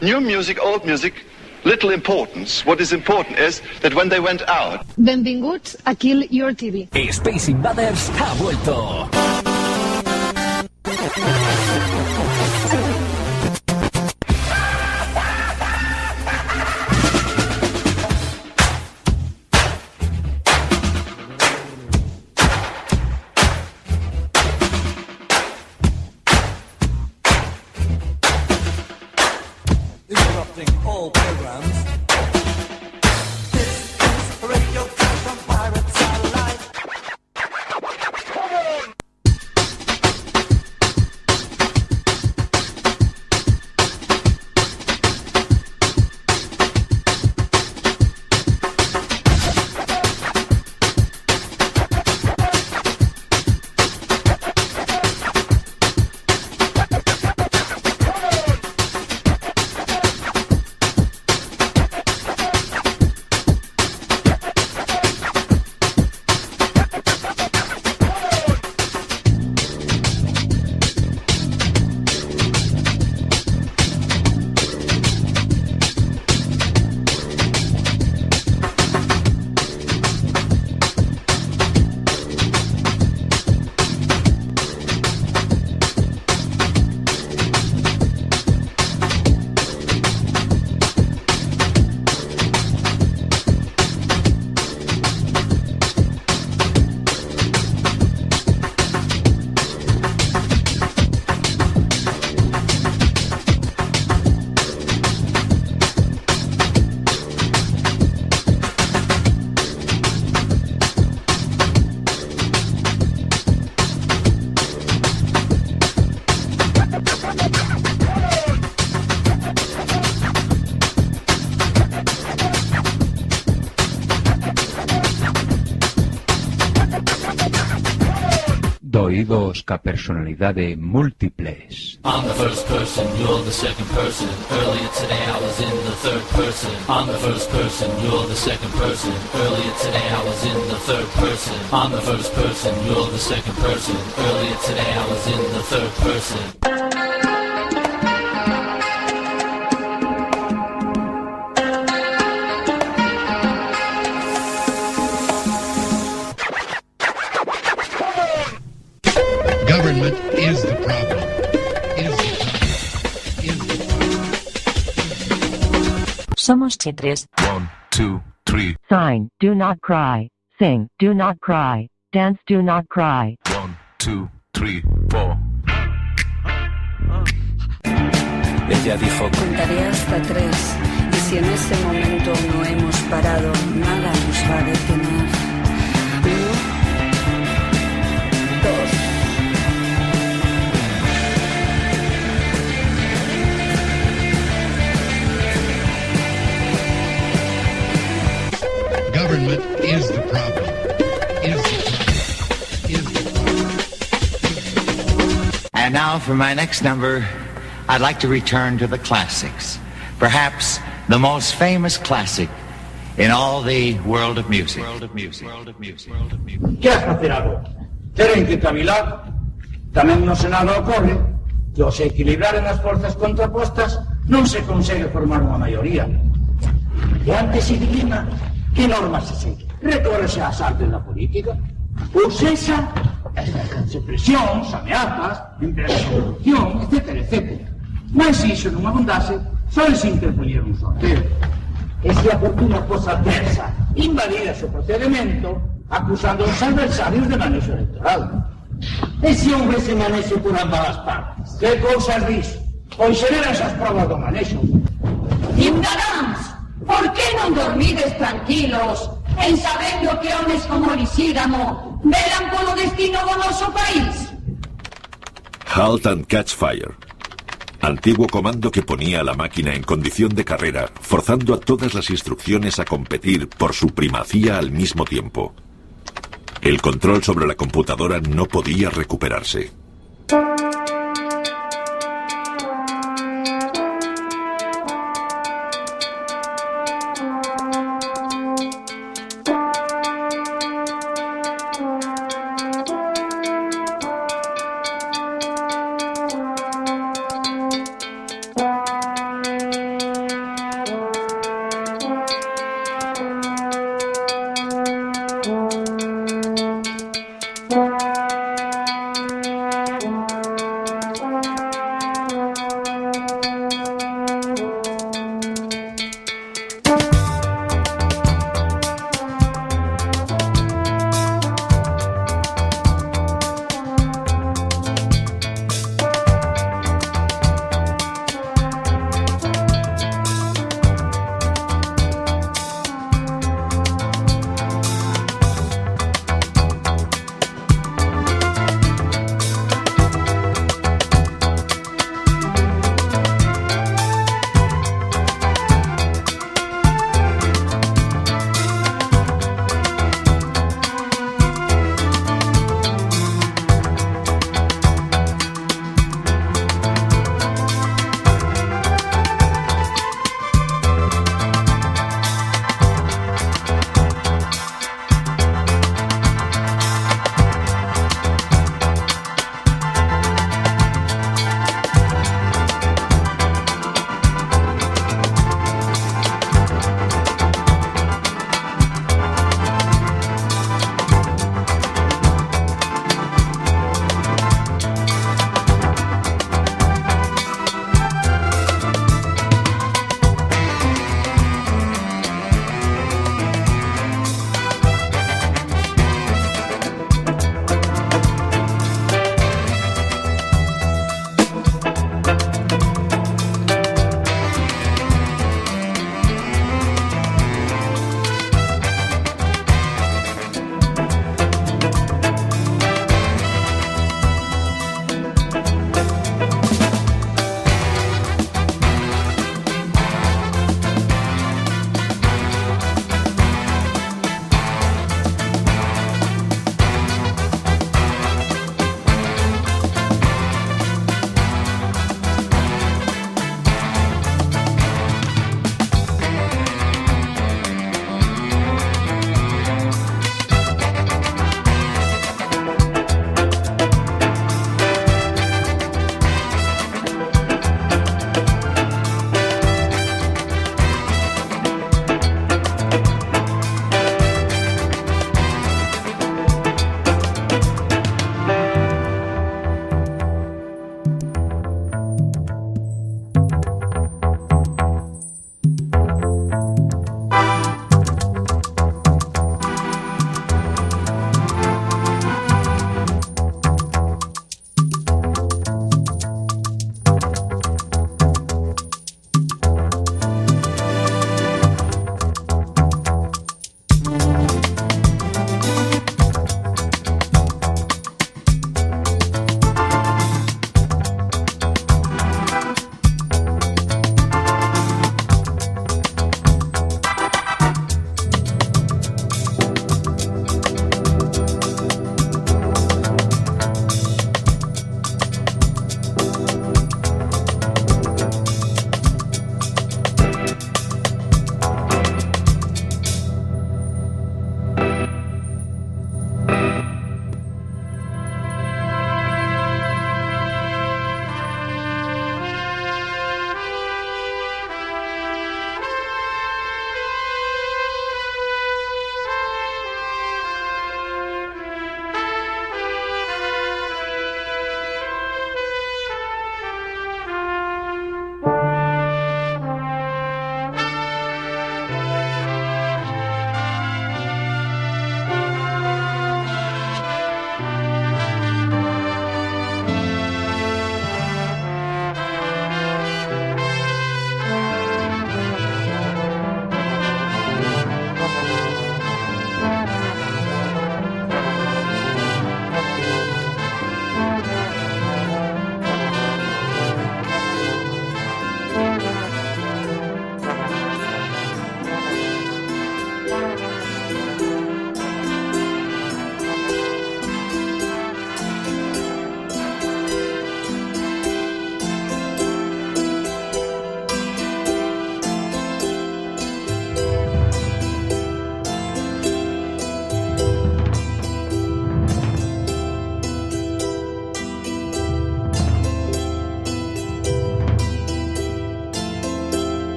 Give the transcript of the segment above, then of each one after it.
new music, old music, little importance. What is important is that when they went out, Benvinguts a Kill Your TV. Space Invaders ha vuelto. Doídos ca personalidade múltiples. 3. 1, 2, 3. Sign, do not cry. Sing, do not cry. Dance, do not cry. 1, 2, 3, 4. Ella dijo, contaré hasta tres, y si en ese momento no hemos parado, nada nos va a detener. Government is the problem. Is the problem. Is the problem. And now for my next number, I'd like to return to the classics. Perhaps the most famous classic in all the world of music. World of music. World of music. World of music. Que has facer agora? Teren que cavilar. Tamén no Senado ocorre que ao se equilibraren as forzas contrapostas non se consegue formar unha maioría. E antes se dilima que normas se segue. Recórrese ás artes da política. Ou sexa, exercense presións, ameazas, empresa de corrupción, etc, etc. Mas se iso non abundase, só se interponía un sorteo. E se a fortuna fosa adversa, invadira o procedimento, acusando aos adversarios de manexo electoral. E se houvese manexo por ambas as partes? Que cousas dis? Pois xeran esas provas do manexo. Ciudadanos, por que non dormides tranquilos en sabendo que homes como Lisígamo velan polo destino do noso país? Halt and Catch Fire. Antiguo comando que ponía a la máquina en condición de carrera, forzando a todas las instrucciones a competir por su primacía al mismo tiempo. El control sobre la computadora no podía recuperarse.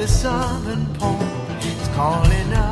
The southern pole is calling us.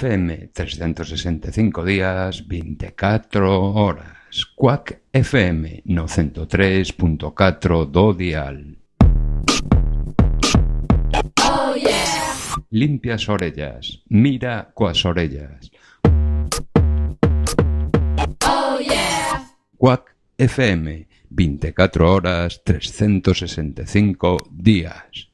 FM, 365 días, 24 horas. Quack FM, no 103.4 do dial. Oh, yeah. Limpia as orellas, mira coas orellas. Oh, yeah. Quack FM, 24 horas, 365 días.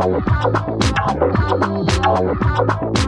I'm gonna go to the hospital.